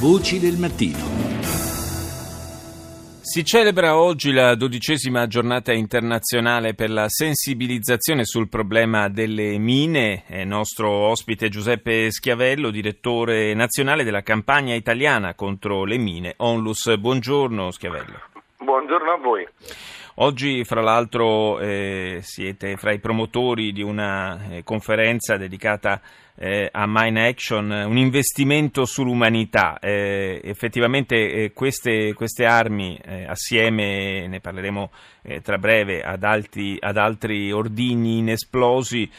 Voci del mattino. Si celebra oggi la dodicesima giornata internazionale per la sensibilizzazione sul problema delle mine. È nostro ospite Giuseppe Schiavello, direttore nazionale della campagna italiana contro le mine. Onlus, buongiorno Schiavello. Buongiorno a voi. Oggi, fra l'altro, eh, siete fra i promotori di una eh, conferenza dedicata eh, a Mine Action, un investimento sull'umanità. Eh, effettivamente eh, queste, queste, armi, eh, assieme, ne parleremo tra breve, ad, alti, ad, altri ordigni inesplosi,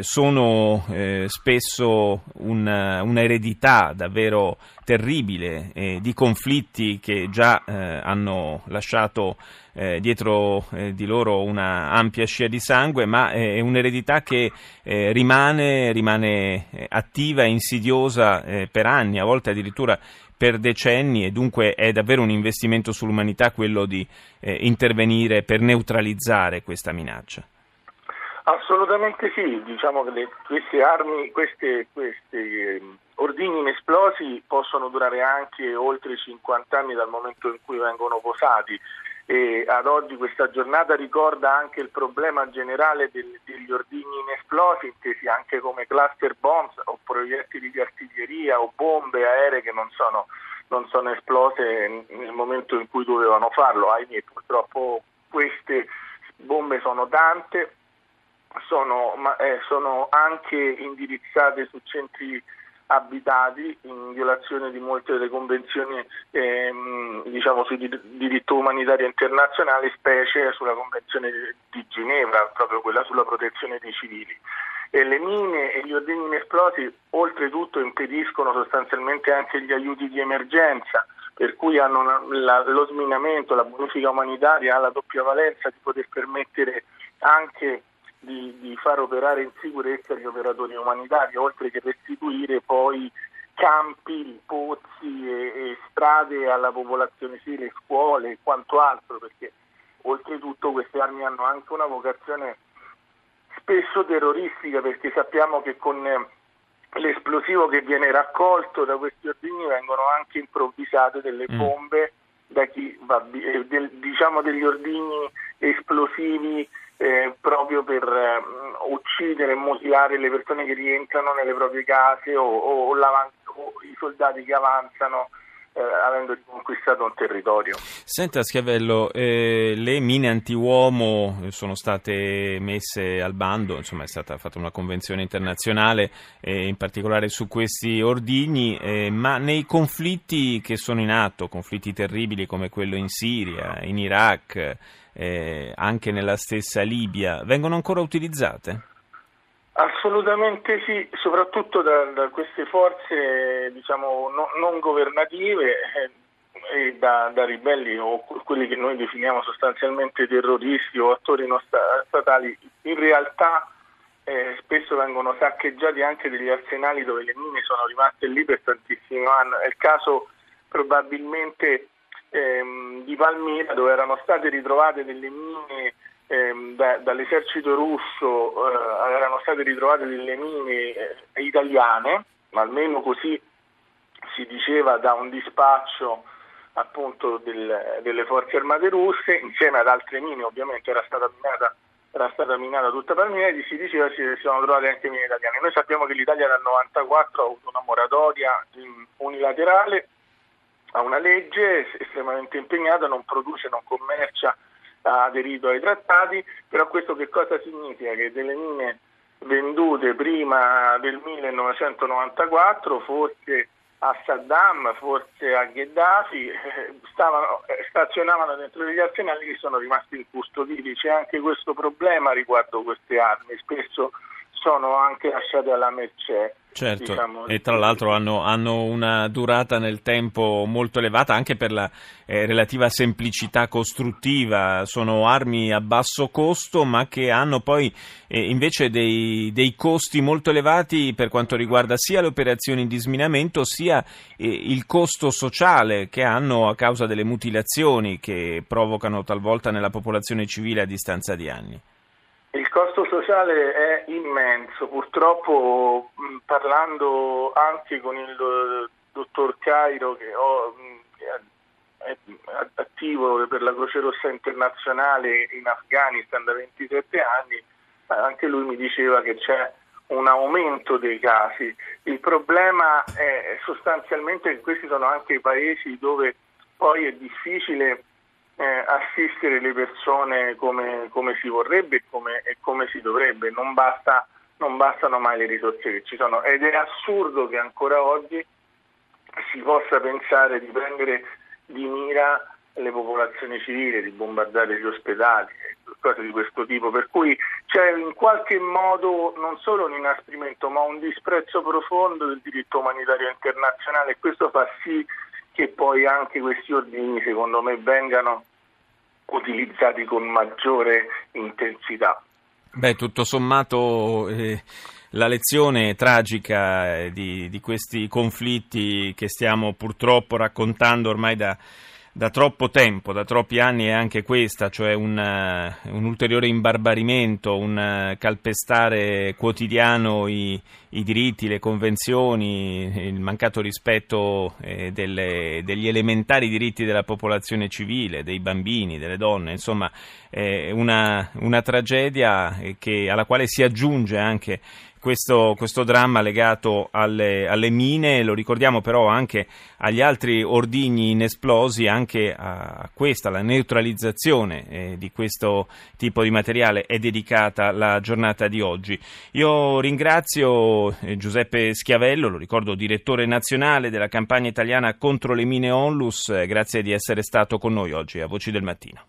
sono spesso una, un'eredità davvero terribile di conflitti che già hanno lasciato eh, dietro eh, di loro una ampia scia di sangue, ma è un'eredità che eh, rimane, rimane eh, attiva e insidiosa eh, per anni, a volte addirittura per decenni e dunque è davvero un investimento sull'umanità quello di eh, intervenire per neutralizzare questa minaccia. Assolutamente sì, diciamo che le, queste armi, questi eh, ordini inesplosi possono durare anche oltre 50 anni dal momento in cui vengono posati e ad oggi questa giornata ricorda anche il problema generale del, degli ordigni inesplosi, intesi anche come cluster bombs o proiettili di artiglieria o bombe aeree che non sono, non sono esplose nel momento in cui dovevano farlo. Ahimè, purtroppo queste bombe sono tante, sono, eh, sono anche indirizzate su centri abitati in violazione di molte delle convenzioni ehm, diciamo, sul diritto umanitario internazionale, specie sulla Convenzione di Ginevra, proprio quella sulla protezione dei civili. E le mine e gli ordini inesplosi oltretutto impediscono sostanzialmente anche gli aiuti di emergenza, per cui hanno una, la, lo sminamento, la bonifica umanitaria ha la doppia valenza di poter permettere anche di, di far operare in sicurezza gli operatori umanitari, oltre che restituire poi campi, pozzi e, e strade alla popolazione civile, scuole e quanto altro, perché oltretutto queste armi hanno anche una vocazione spesso terroristica, perché sappiamo che con eh, l'esplosivo che viene raccolto da questi ordini vengono anche improvvisate delle mm. bombe da chi va, eh, del, diciamo degli ordini esplosivi eh, proprio per eh, uccidere e mutilare le persone che rientrano nelle proprie case o, o, o, o i soldati che avanzano eh, avendo conquistato un territorio. Senta Schiavello, eh, le mine anti-uomo sono state messe al bando, insomma è stata fatta una convenzione internazionale, eh, in particolare su questi ordigni, eh, ma nei conflitti che sono in atto, conflitti terribili come quello in Siria, in Iraq, eh, anche nella stessa Libia, vengono ancora utilizzate? Assolutamente sì, soprattutto da, da queste forze diciamo, no, non governative eh, e da, da, ribelli o quelli che noi definiamo sostanzialmente terroristi o attori non statali. In realtà eh, spesso vengono saccheggiati anche degli arsenali dove le mine sono rimaste lì per tantissimi anni. È il caso probabilmente ehm, di Palmira dove erano state ritrovate delle mine ehm, da, dall'esercito russo eh, erano state ritrovate delle mine eh, italiane, ma almeno così si diceva da un dispaccio appunto del, delle forze armate russe, insieme ad altre mine, ovviamente era stata minata, era stata minata tutta Palmira e si diceva che si sono trovate anche mine italiane. Noi sappiamo che l'Italia dal 94 ha avuto una moratoria unilaterale, ha una legge estremamente impegnata, non produce, non commercia ha aderito ai trattati, però questo che cosa significa? Che delle mine vendute prima del 1994, forse a Saddam, forse a Gheddafi, eh, stavano, eh, stazionavano dentro degli arsenali che sono rimasti incustoditi. C'è anche questo problema riguardo queste armi, spesso sono anche lasciate alla mercé. Certo, diciamo, e tra l'altro hanno, hanno, una durata nel tempo molto elevata anche per la eh, relativa semplicità costruttiva, sono armi a basso costo ma che hanno poi eh, invece dei, dei, costi molto elevati per quanto riguarda sia le operazioni di sminamento sia eh, il costo sociale che hanno a causa delle mutilazioni che provocano talvolta nella popolazione civile a distanza di anni. Il costo sociale è immenso, purtroppo parlando anche con il dottor Cairo che, ho, che è attivo per la Croce Rossa Internazionale in Afghanistan da 27 anni, anche lui mi diceva che c'è un aumento dei casi. Il problema è sostanzialmente che questi sono anche i paesi dove poi è difficile eh, assistere le persone come, come si vorrebbe e come, e come, si dovrebbe, non, basta, non bastano mai le risorse che ci sono. Ed è assurdo che ancora oggi si possa pensare di prendere di mira le popolazioni civili, di bombardare gli ospedali, cose di questo tipo, per cui c'è in qualche modo non solo un inasprimento ma un disprezzo profondo del diritto umanitario internazionale. E questo fa sì che poi anche questi ordini secondo me vengano utilizzati con maggiore intensità. Beh, tutto sommato eh, la lezione tragica eh, di, di questi conflitti che stiamo purtroppo raccontando ormai da da troppo tempo, da troppi anni è anche questa, cioè un, uh, un ulteriore imbarbarimento, un uh, calpestare quotidiano i, i, diritti, le convenzioni, il mancato rispetto eh, delle, degli elementari diritti della popolazione civile, dei bambini, delle donne, insomma è una, una tragedia che, alla quale si aggiunge anche questo, questo dramma legato alle, alle, mine, lo ricordiamo però anche agli altri ordigni inesplosi, anche a questa, la neutralizzazione eh, di questo tipo di materiale è dedicata la giornata di oggi. Io ringrazio eh, Giuseppe Schiavello, lo ricordo direttore nazionale della campagna italiana contro le mine Onlus, eh, grazie di essere stato con noi oggi a Voci del Mattino.